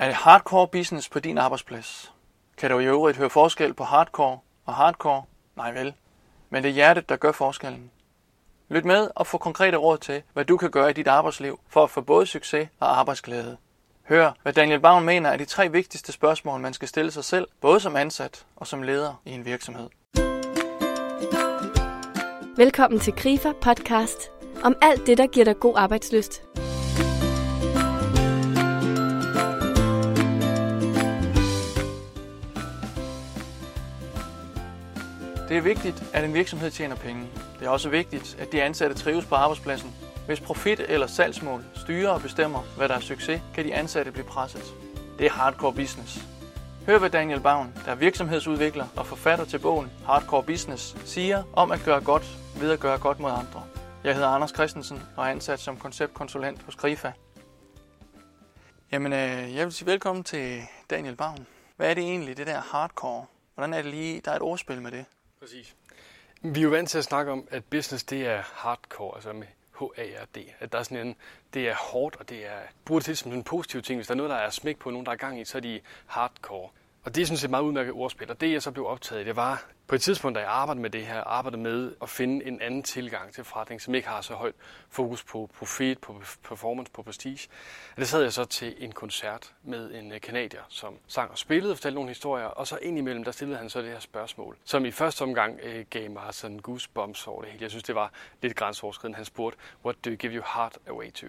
Er det hardcore business på din arbejdsplads? Kan du i øvrigt høre forskel på hardcore og hardcore? Nej vel. Men det er hjertet, der gør forskellen. Lyt med og få konkrete råd til, hvad du kan gøre i dit arbejdsliv for at få både succes og arbejdsglæde. Hør, hvad Daniel Bavn mener er de tre vigtigste spørgsmål, man skal stille sig selv, både som ansat og som leder i en virksomhed. Velkommen til Grifer Podcast om alt det, der giver dig god arbejdsløst. Det er vigtigt, at en virksomhed tjener penge. Det er også vigtigt, at de ansatte trives på arbejdspladsen. Hvis profit eller salgsmål styrer og bestemmer, hvad der er succes, kan de ansatte blive presset. Det er hardcore business. Hør hvad Daniel Bavn, der er virksomhedsudvikler og forfatter til bogen Hardcore Business, siger om at gøre godt ved at gøre godt mod andre. Jeg hedder Anders Christensen og er ansat som konceptkonsulent hos Grifa. Jamen, øh, jeg vil sige velkommen til Daniel Bavn. Hvad er det egentlig, det der hardcore? Hvordan er det lige, der er et ordspil med det? Præcis. Vi er jo vant til at snakke om, at business det er hardcore, altså med H-A-R-D. At der er sådan en, det er hårdt, og det er, bruger det til som en positiv ting. Hvis der er noget, der er smæk på, nogen der er gang i, så er de hardcore. Og det er sådan set meget udmærket ordspil, og det jeg så blev optaget i, det var på et tidspunkt, da jeg arbejdede med det her, arbejdede med at finde en anden tilgang til forretning, som ikke har så højt fokus på profit, på performance, på prestige. Og det sad jeg så til en koncert med en øh, kanadier, som sang og spillede og fortalte nogle historier, og så indimellem, der stillede han så det her spørgsmål, som i første omgang øh, gav mig sådan goosebumps over det hele. Jeg synes, det var lidt grænseoverskridende. Han spurgte, what do you give your heart away to?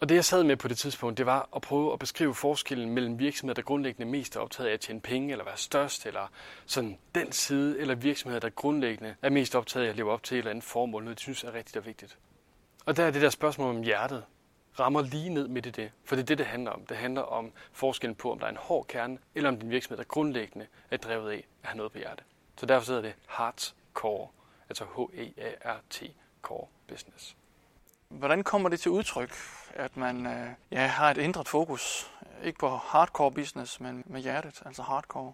Og det jeg sad med på det tidspunkt, det var at prøve at beskrive forskellen mellem virksomheder, der grundlæggende mest er optaget af at tjene penge, eller være størst, eller sådan den side, eller virksomheder, der grundlæggende er mest optaget af at leve op til et eller andet formål, noget de synes er rigtigt og vigtigt. Og der er det der spørgsmål om hjertet, rammer lige ned midt i det. For det er det, det handler om. Det handler om forskellen på, om der er en hård kerne, eller om din virksomhed, der grundlæggende er drevet af at have noget på hjertet. Så derfor hedder det Hardcore, altså H-E-A-R-T, Core Business. Hvordan kommer det til udtryk, at man øh, ja, har et ændret fokus? Ikke på hardcore business, men med hjertet, altså hardcore.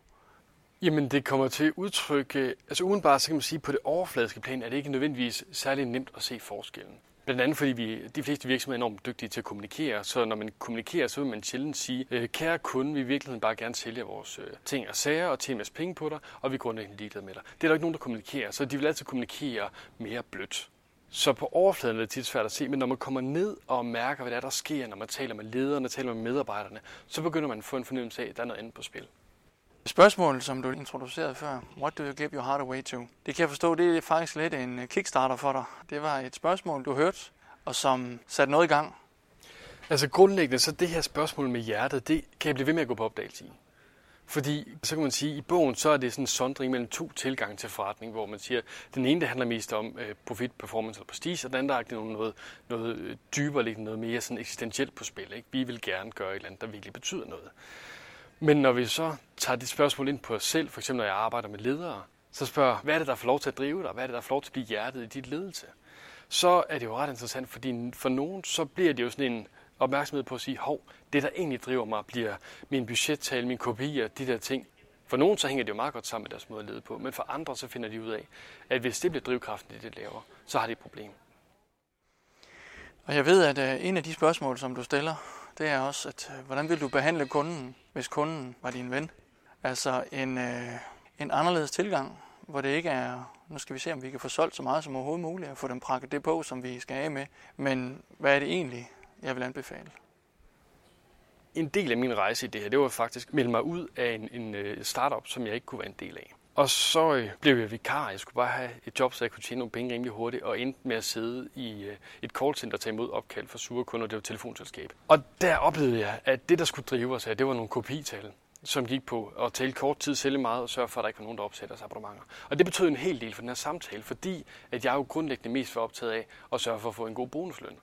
Jamen det kommer til udtryk, øh, altså udenbart så kan man sige, på det overfladiske plan er det ikke nødvendigvis særlig nemt at se forskellen. Blandt andet fordi vi, de fleste virksomheder er enormt dygtige til at kommunikere, så når man kommunikerer, så vil man sjældent sige, øh, kære kunde, vi vil virkelig bare gerne sælge vores øh, ting og sager og tjene masse penge på dig, og vi er grundlæggende ligeglade med dig. Det er der ikke nogen, der kommunikerer, så de vil altid kommunikere mere blødt. Så på overfladen er det tit svært at se, men når man kommer ned og mærker, hvad der, er, der sker, når man taler med lederne, taler med medarbejderne, så begynder man at få en fornemmelse af, at der er noget andet på spil. Spørgsmålet, som du introducerede før, what do you give your heart away to? Det kan jeg forstå, det er faktisk lidt en kickstarter for dig. Det var et spørgsmål, du hørte, og som satte noget i gang. Altså grundlæggende, så det her spørgsmål med hjertet, det kan jeg blive ved med at gå på opdagelse i. Fordi, så kan man sige, at i bogen så er det sådan en sondring mellem to tilgange til forretning, hvor man siger, at den ene det handler mest om øh, profit, performance og prestige, og den anden der er noget, noget, øh, dybere, dybere, noget mere sådan eksistentielt på spil. Ikke? Vi vil gerne gøre et eller andet, der virkelig betyder noget. Men når vi så tager det spørgsmål ind på os selv, for eksempel når jeg arbejder med ledere, så spørger, hvad er det, der får lov til at drive dig? Hvad er det, der får lov til at blive hjertet i dit ledelse? Så er det jo ret interessant, fordi for nogen, så bliver det jo sådan en opmærksomhed på at sige, hov, det der egentlig driver mig, bliver min budgettal, min kopier, de der ting. For nogen så hænger det jo meget godt sammen med deres måde at lede på, men for andre så finder de ud af, at hvis det bliver drivkraften i det, de laver, så har de et problem. Og jeg ved, at øh, en af de spørgsmål, som du stiller, det er også, at øh, hvordan vil du behandle kunden, hvis kunden var din ven? Altså en, øh, en anderledes tilgang, hvor det ikke er, nu skal vi se, om vi kan få solgt så meget som overhovedet muligt, og få dem prakket det på, som vi skal af med. Men hvad er det egentlig, jeg vil anbefale? En del af min rejse i det her, det var faktisk at melde mig ud af en, en øh, startup, som jeg ikke kunne være en del af. Og så øh, blev jeg vikar. Jeg skulle bare have et job, så jeg kunne tjene nogle penge rimelig hurtigt, og endte med at sidde i øh, et callcenter og tage imod opkald for sure kunder, det var et telefonselskab. Og der oplevede jeg, at det, der skulle drive os, det var nogle kopital som gik på at tale kort tid, sælge meget og sørge for, at der ikke var nogen, der opsætter sig abonnementer. Og det betød en hel del for den her samtale, fordi at jeg jo grundlæggende mest var optaget af at sørge for at få en god bonusløn.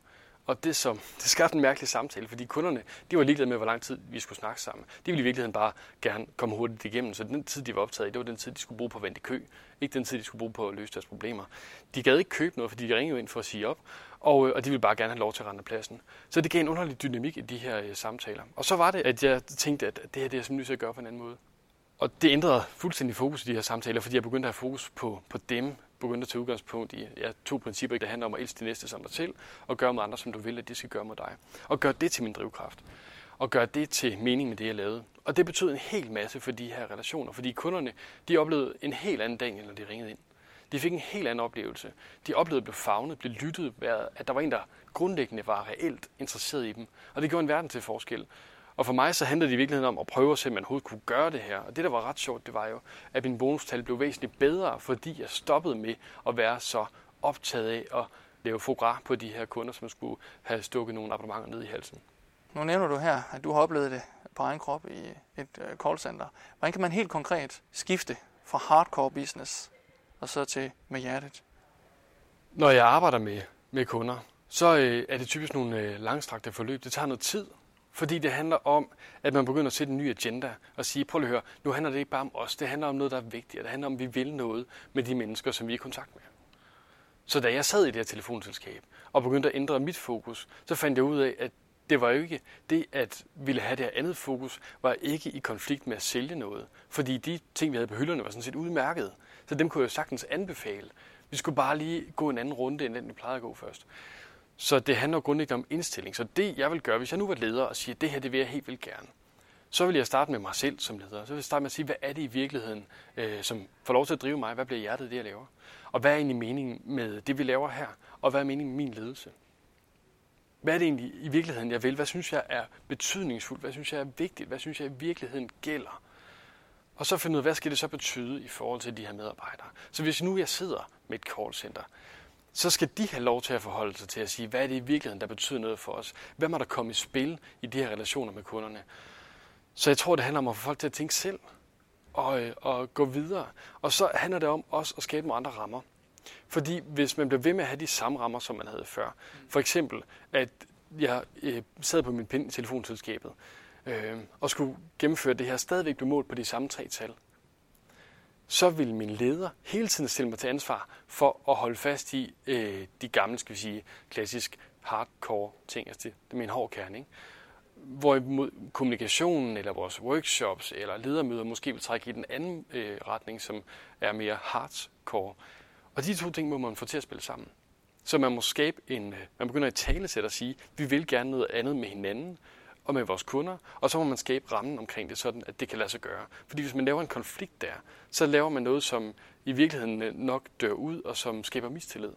Og det, som, det skabte en mærkelig samtale, fordi kunderne de var ligeglade med, hvor lang tid vi skulle snakke sammen. De ville i virkeligheden bare gerne komme hurtigt igennem, så den tid, de var optaget i, det var den tid, de skulle bruge på at vente kø. Ikke den tid, de skulle bruge på at løse deres problemer. De gad ikke købe noget, fordi de ringede ind for at sige op, og, øh, og de ville bare gerne have lov til at rende pladsen. Så det gav en underlig dynamik i de her øh, samtaler. Og så var det, at jeg tænkte, at det her det er jeg simpelthen nødt til at gøre på en anden måde. Og det ændrede fuldstændig fokus i de her samtaler, fordi jeg begyndte at have fokus på, på dem, begyndte at tage udgangspunkt i ja, to principper, Det handler om at elske de næste som dig til, og gøre med andre, som du vil, at de skal gøre med dig. Og gøre det til min drivkraft. og gøre det til mening med det, jeg lavede. Og det betød en hel masse for de her relationer, fordi kunderne de oplevede en helt anden dag, når de ringede ind. De fik en helt anden oplevelse. De oplevede at blive fagnet, blev lyttet, at der var en, der grundlæggende var reelt interesseret i dem. Og det gjorde en verden til forskel. Og for mig så handlede det i virkeligheden om at prøve at se, om man overhovedet kunne gøre det her. Og det, der var ret sjovt, det var jo, at min bonustal blev væsentligt bedre, fordi jeg stoppede med at være så optaget af at lave fogra på de her kunder, som skulle have stukket nogle abonnementer ned i halsen. Nu nævner du her, at du har oplevet det på egen krop i et øh, callcenter. Hvordan kan man helt konkret skifte fra hardcore business og så til med hjertet? Når jeg arbejder med, med kunder, så øh, er det typisk nogle øh, langstrakte forløb. Det tager noget tid, fordi det handler om, at man begynder at sætte en ny agenda og sige, prøv at høre, nu handler det ikke bare om os, det handler om noget, der er vigtigt, det handler om, at vi vil noget med de mennesker, som vi er i kontakt med. Så da jeg sad i det her telefonselskab og begyndte at ændre mit fokus, så fandt jeg ud af, at det var jo ikke det, at ville have det her andet fokus, var ikke i konflikt med at sælge noget. Fordi de ting, vi havde på hylderne, var sådan set udmærket. Så dem kunne jeg jo sagtens anbefale. Vi skulle bare lige gå en anden runde, end den vi plejede at gå først. Så det handler grundlæggende om indstilling. Så det, jeg vil gøre, hvis jeg nu var leder og siger, det her, det vil jeg helt vildt gerne, så vil jeg starte med mig selv som leder. Så vil jeg starte med at sige, hvad er det i virkeligheden, øh, som får lov til at drive mig? Hvad bliver hjertet det, jeg laver? Og hvad er egentlig meningen med det, vi laver her? Og hvad er meningen med min ledelse? Hvad er det egentlig i virkeligheden, jeg vil? Hvad synes jeg er betydningsfuldt? Hvad synes jeg er vigtigt? Hvad synes jeg i virkeligheden gælder? Og så finde ud af, hvad skal det så betyde i forhold til de her medarbejdere? Så hvis nu jeg sidder med et callcenter, så skal de have lov til at forholde sig til at sige, hvad er det i virkeligheden, der betyder noget for os? Hvad må der komme i spil i de her relationer med kunderne? Så jeg tror, det handler om at få folk til at tænke selv og, øh, og gå videre. Og så handler det om også at skabe nogle andre rammer. Fordi hvis man bliver ved med at have de samme rammer, som man havde før, for eksempel at jeg øh, sad på min pind i telefonselskabet øh, og skulle gennemføre det her, stadigvæk blev målt på de samme tre tal, så vil min leder hele tiden stille mig til ansvar for at holde fast i øh, de gamle, skal vi sige, klassisk hardcore ting. Altså det, det er min hård kerne. Ikke? Hvorimod kommunikationen eller vores workshops eller ledermøder måske vil trække i den anden øh, retning, som er mere hardcore. Og de to ting må man få til at spille sammen. Så man må skabe en, øh, man begynder at tale til at sige, vi vil gerne noget andet med hinanden og med vores kunder, og så må man skabe rammen omkring det, sådan at det kan lade sig gøre. Fordi hvis man laver en konflikt der, så laver man noget, som i virkeligheden øh, nok dør ud, og som skaber mistillid.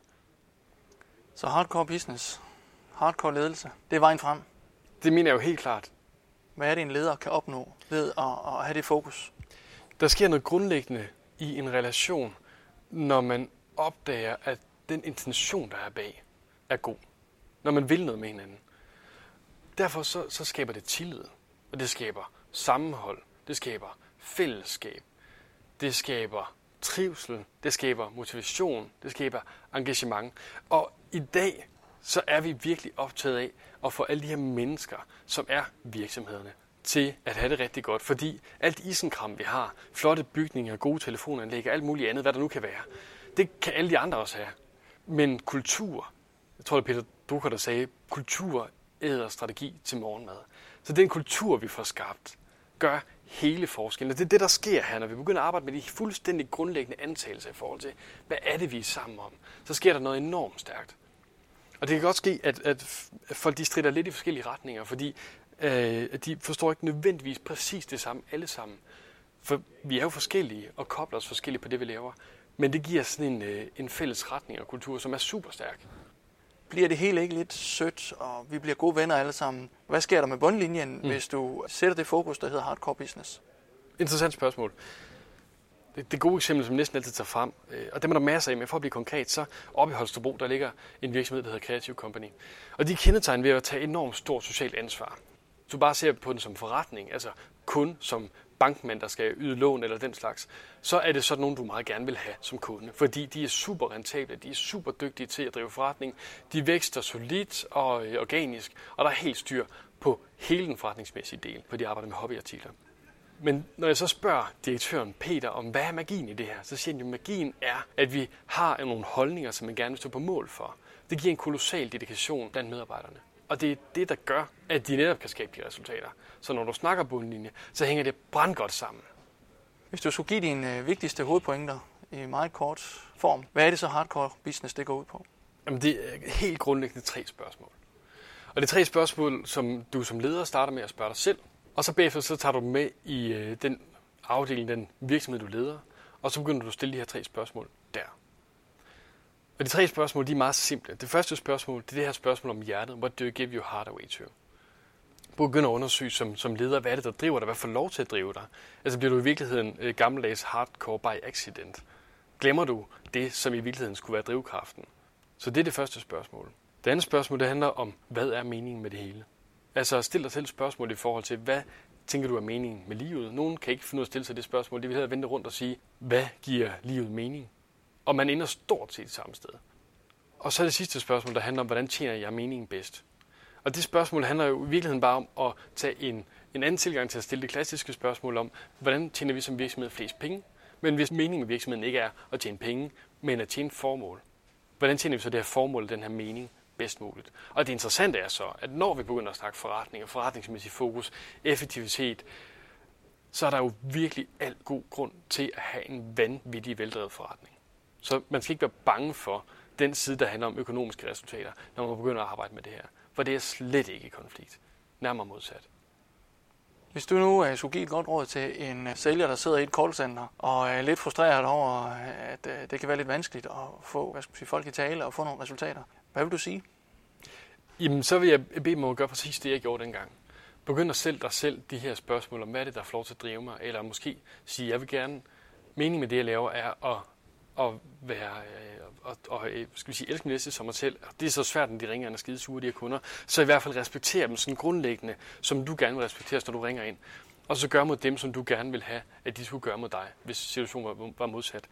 Så hardcore business, hardcore ledelse, det er vejen frem. Det mener jeg jo helt klart. Hvad er det, en leder kan opnå ved at, at have det fokus? Der sker noget grundlæggende i en relation, når man opdager, at den intention, der er bag, er god. Når man vil noget med hinanden. Derfor så, så skaber det tillid, og det skaber sammenhold, det skaber fællesskab, det skaber trivsel, det skaber motivation, det skaber engagement. Og i dag, så er vi virkelig optaget af at få alle de her mennesker, som er virksomhederne, til at have det rigtig godt. Fordi alt isenkram, vi har, flotte bygninger, gode telefonanlæg og alt muligt andet, hvad der nu kan være, det kan alle de andre også have. Men kultur, jeg tror det er Peter Drucker, der sagde, kultur æder strategi til morgenmad. Så den kultur, vi får skabt, gør hele forskellen. Og det er det, der sker her, når vi begynder at arbejde med de fuldstændig grundlæggende antagelser i forhold til, hvad er det, vi er sammen om. Så sker der noget enormt stærkt. Og det kan godt ske, at, at folk de strider lidt i forskellige retninger, fordi øh, de forstår ikke nødvendigvis præcis det samme alle sammen. For vi er jo forskellige og kobler os forskelligt på det, vi laver. Men det giver sådan en, øh, en fælles retning og kultur, som er super stærk. Bliver det hele ikke lidt sødt, og vi bliver gode venner alle sammen? Hvad sker der med bundlinjen, mm. hvis du sætter det fokus, der hedder hardcore business? Interessant spørgsmål. Det, det gode eksempel, som næsten altid tager frem, øh, og det er der masser af, men for at blive konkret, så op i Holstebro, der ligger en virksomhed, der hedder Creative Company. Og de er kendetegn ved at tage enormt stort socialt ansvar. Du bare ser på den som forretning, altså kun som bankmænd, der skal yde lån eller den slags, så er det sådan nogen, du meget gerne vil have som kunde. Fordi de er super rentable, de er super dygtige til at drive forretning, de vækster solidt og øh, organisk, og der er helt styr på hele den forretningsmæssige del, for de arbejder med hobbyartikler. Men når jeg så spørger direktøren Peter om, hvad er magien i det her, så siger han jo, at magien er, at vi har nogle holdninger, som man gerne vil stå på mål for. Det giver en kolossal dedikation blandt medarbejderne. Og det er det, der gør, at de netop kan skabe de resultater. Så når du snakker bundlinje, så hænger det brandgodt sammen. Hvis du skulle give dine øh, vigtigste hovedpointer i meget kort form, hvad er det så hardcore business, det går ud på? Jamen, det er helt grundlæggende tre spørgsmål. Og det er tre spørgsmål, som du som leder starter med at spørge dig selv, og så bagefter så tager du med i øh, den afdeling, den virksomhed, du leder, og så begynder du at stille de her tre spørgsmål der. Og de tre spørgsmål, de er meget simple. Det første spørgsmål, det er det her spørgsmål om hjertet. What do you give your heart away to? Begynd at undersøge som, som leder, hvad er det, der driver dig? Hvad får lov til at drive dig? Altså bliver du i virkeligheden øh, gammeldags hardcore by accident? Glemmer du det, som i virkeligheden skulle være drivkraften? Så det er det første spørgsmål. Det andet spørgsmål, det handler om, hvad er meningen med det hele? Altså stil dig selv spørgsmål i forhold til, hvad tænker du er meningen med livet? Nogen kan ikke finde ud af at stille sig det spørgsmål. De vil hellere vente rundt og sige, hvad giver livet mening? Og man ender stort set samme sted. Og så er det sidste spørgsmål, der handler om, hvordan tjener jeg meningen bedst? Og det spørgsmål handler jo i virkeligheden bare om at tage en, en anden tilgang til at stille det klassiske spørgsmål om, hvordan tjener vi som virksomhed flest penge? Men hvis meningen med virksomheden ikke er at tjene penge, men at tjene formål, hvordan tjener vi så det her formål, den her mening, bedst muligt? Og det interessante er så, at når vi begynder at snakke forretning og forretningsmæssig fokus, effektivitet, så er der jo virkelig alt god grund til at have en vanvittig veldrevet forretning. Så man skal ikke være bange for den side, der handler om økonomiske resultater, når man begynder at arbejde med det her. For det er slet ikke i konflikt. Nærmere modsat. Hvis du nu uh, skulle give et godt råd til en uh, sælger, der sidder i et callcenter og er lidt frustreret over, at uh, det kan være lidt vanskeligt at få hvad skal man sige, folk i tale og få nogle resultater, hvad vil du sige? Jamen, så vil jeg bede mig at gøre præcis det, jeg gjorde dengang. Begynd at selv dig selv de her spørgsmål om, hvad er det, der får lov til at drive mig? Eller måske sige, jeg vil gerne, meningen med det, jeg laver, er at at være, øh, og, og, øh, skal vi sige, elske næste som mig selv. Det er så svært, når de ringer ind og skide sure, de her kunder. Så i hvert fald respektere dem sådan grundlæggende, som du gerne vil respekteres, når du ringer ind. Og så gør mod dem, som du gerne vil have, at de skulle gøre mod dig, hvis situationen var, var modsat.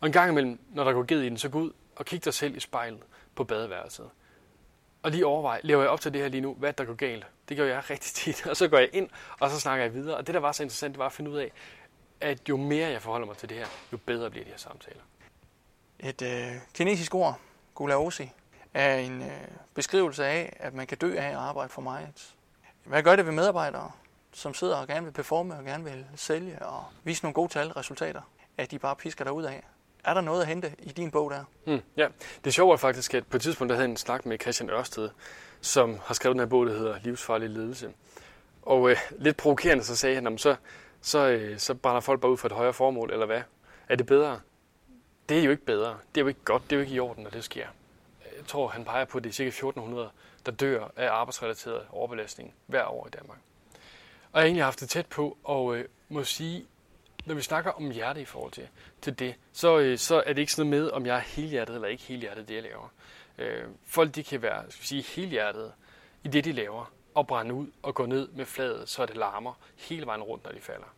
Og en gang imellem, når der går ged i den, så gå ud og kig dig selv i spejlet på badeværelset. Og lige overvej, lever jeg op til det her lige nu? Hvad der går galt? Det gør jeg rigtig tit. Og så går jeg ind, og så snakker jeg videre. Og det, der var så interessant, det var at finde ud af, at jo mere jeg forholder mig til det her, jo bedre bliver de her samtaler. Et øh, kinesisk ord, gulaosi, er en øh, beskrivelse af, at man kan dø af at arbejde for meget. Hvad gør det ved medarbejdere, som sidder og gerne vil performe og gerne vil sælge og vise nogle gode tal, resultater, at de bare pisker derud af? Er der noget at hente i din bog der? Mm, ja, det sjove er faktisk, at på et tidspunkt der havde jeg en snak med Christian Ørsted, som har skrevet den her bog, der hedder Livsfarlig ledelse. Og øh, lidt provokerende, så sagde han, så, så, øh, så brænder folk bare ud for et højere formål, eller hvad? Er det bedre? Det er jo ikke bedre. Det er jo ikke godt. Det er jo ikke i orden, når det sker. Jeg tror, han peger på, at det er cirka 1400, der dør af arbejdsrelateret overbelastning hver år i Danmark. Og jeg har egentlig haft det tæt på, og øh, må sige, når vi snakker om hjerte i forhold til, til det, så, øh, så er det ikke sådan noget med, om jeg er helhjertet eller ikke helhjertet, det jeg laver. Øh, folk de kan være skal vi sige, helhjertet i det, de laver, og brænde ud og gå ned med fladet, så det larmer hele vejen rundt, når de falder.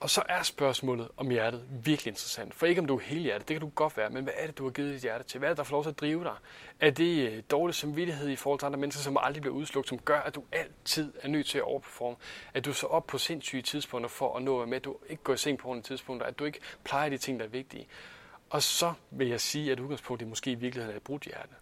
Og så er spørgsmålet om hjertet virkelig interessant. For ikke om du er hele hjertet, det kan du godt være, men hvad er det, du har givet dit hjerte til? Hvad er det, der får lov til at drive dig? Er det øh, dårlig samvittighed i forhold til andre mennesker, som aldrig bliver udslugt, som gør, at du altid er nødt til at overperforme? At du så op på sindssyge tidspunkter for at nå med, at du ikke går i seng på nogle tidspunkter, at du ikke plejer de ting, der er vigtige. Og så vil jeg sige, at udgangspunktet måske i virkeligheden er et brudt hjerte.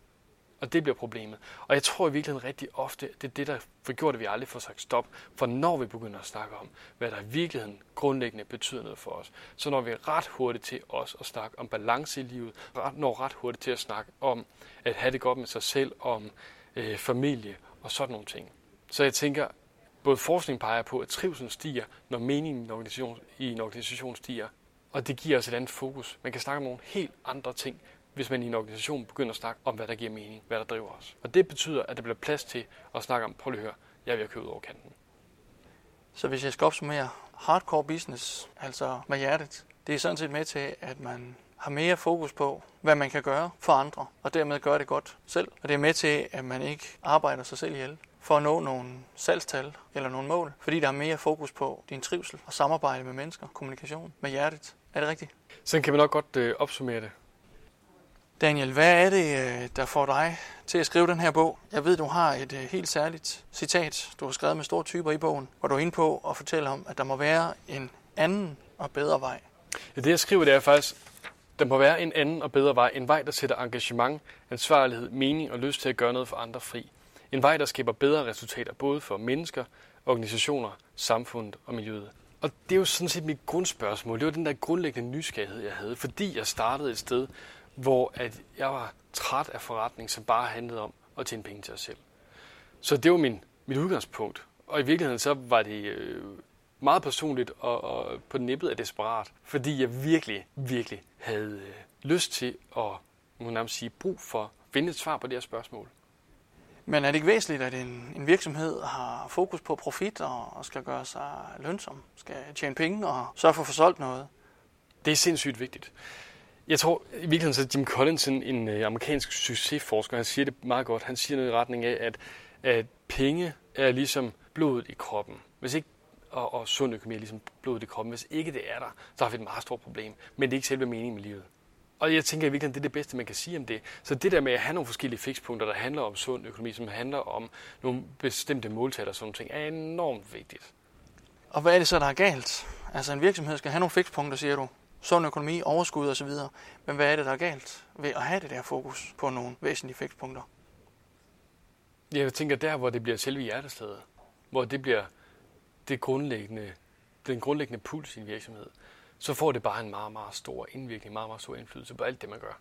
Og det bliver problemet. Og jeg tror i virkeligheden rigtig ofte, det er det, der får gjort, at vi aldrig får sagt stop. For når vi begynder at snakke om, hvad der i virkeligheden grundlæggende betyder noget for os, så når vi ret hurtigt til os at snakke om balance i livet, når ret hurtigt til at snakke om at have det godt med sig selv, om øh, familie og sådan nogle ting. Så jeg tænker, både forskning peger på, at trivselen stiger, når meningen i en organisation, i en organisation stiger, og det giver os et andet fokus. Man kan snakke om nogle helt andre ting, hvis man i en organisation begynder at snakke om, hvad der giver mening, hvad der driver os. Og det betyder, at der bliver plads til at snakke om, prøv lige at høre, jeg at købe ud over kanten. Så hvis jeg skal opsummere, hardcore business, altså med hjertet, det er sådan set med til, at man har mere fokus på, hvad man kan gøre for andre, og dermed gøre det godt selv. Og det er med til, at man ikke arbejder sig selv ihjel for at nå nogle salgstal eller nogle mål, fordi der er mere fokus på din trivsel og samarbejde med mennesker, kommunikation med hjertet. Er det rigtigt? Sådan kan man nok godt øh, opsummere det. Daniel, hvad er det, øh, der får dig til at skrive den her bog? Jeg ved, du har et øh, helt særligt citat, du har skrevet med store typer i bogen, hvor du er inde på at fortælle om, at der må være en anden og bedre vej. Ja, det jeg skriver, det er faktisk, der må være en anden og bedre vej. En vej, der sætter engagement, ansvarlighed, mening og lyst til at gøre noget for andre fri. En vej, der skaber bedre resultater både for mennesker, organisationer, samfundet og miljøet. Og det er jo sådan set mit grundspørgsmål. Det var den der grundlæggende nysgerrighed, jeg havde, fordi jeg startede et sted, hvor at jeg var træt af forretning, som bare handlede om at tjene penge til os selv. Så det var min, mit udgangspunkt. Og i virkeligheden så var det øh, meget personligt og, og på nippet af desperat, fordi jeg virkelig, virkelig havde øh, lyst til at må nærmest sige, brug for at finde et svar på det her spørgsmål. Men er det ikke væsentligt, at en, en virksomhed har fokus på profit og, og skal gøre sig lønsom, skal tjene penge og sørge for at få solgt noget? Det er sindssygt vigtigt. Jeg tror i virkeligheden, så Jim Collins, en, en amerikansk succesforsker, han siger det meget godt. Han siger noget i retning af, at, at penge er ligesom blodet i kroppen. Hvis ikke og, og sund økonomi er ligesom blodet i kroppen. Hvis ikke det er der, så har vi et meget stort problem. Men det er ikke selve meningen med livet. Og jeg tænker i virkeligheden, det er det bedste, man kan sige om det. Så det der med at have nogle forskellige fikspunkter, der handler om sund økonomi, som handler om nogle bestemte måltal og sådan ting, er enormt vigtigt. Og hvad er det så, der er galt? Altså en virksomhed skal have nogle fikspunkter, siger du. Sund økonomi, overskud osv. Men hvad er det, der er galt ved at have det der fokus på nogle væsentlige effektpunkter? Jeg tænker der, hvor det bliver selve hjertestedet. Hvor det bliver det grundlæggende, den grundlæggende puls i en virksomhed så får det bare en meget, meget stor indvirkning, meget, meget stor indflydelse på alt det, man gør.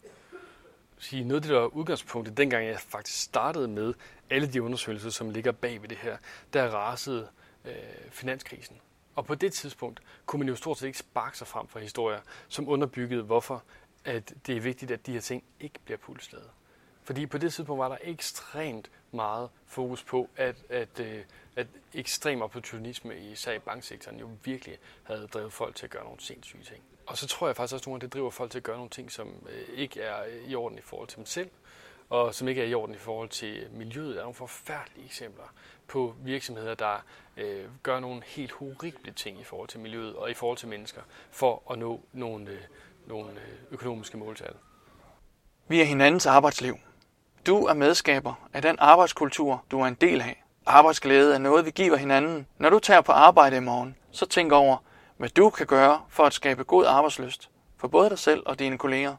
Sige, noget af det, der var udgangspunktet, dengang jeg faktisk startede med alle de undersøgelser, som ligger bag ved det her, der rasede øh, finanskrisen. Og på det tidspunkt kunne man jo stort set ikke sparke sig frem fra historier, som underbyggede, hvorfor at det er vigtigt, at de her ting ikke bliver pulsladet. Fordi på det tidspunkt var der ekstremt meget fokus på, at, at, øh, at ekstrem opportunisme i især i banksektoren jo virkelig havde drevet folk til at gøre nogle sindssyge ting. Og så tror jeg faktisk også, at nogle af det driver folk til at gøre nogle ting, som øh, ikke er øh, i orden i forhold til dem selv, og som ikke er i orden i forhold til miljøet. Der er nogle forfærdelige eksempler på virksomheder, der øh, gør nogle helt horrible ting i forhold til miljøet og i forhold til mennesker, for at nå nogle, øh, nogle øh, økonomiske måltal. Vi er hinandens arbejdsliv. Du er medskaber af den arbejdskultur, du er en del af. Arbejdsglæde er noget, vi giver hinanden. Når du tager på arbejde i morgen, så tænk over, hvad du kan gøre for at skabe god arbejdsløst for både dig selv og dine kolleger.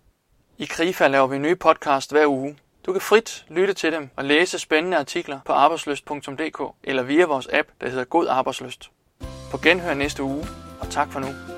I Krifa laver vi nye podcast hver uge. Du kan frit lytte til dem og læse spændende artikler på arbejdsløst.dk eller via vores app, der hedder God Arbejdsløst. På genhør næste uge, og tak for nu.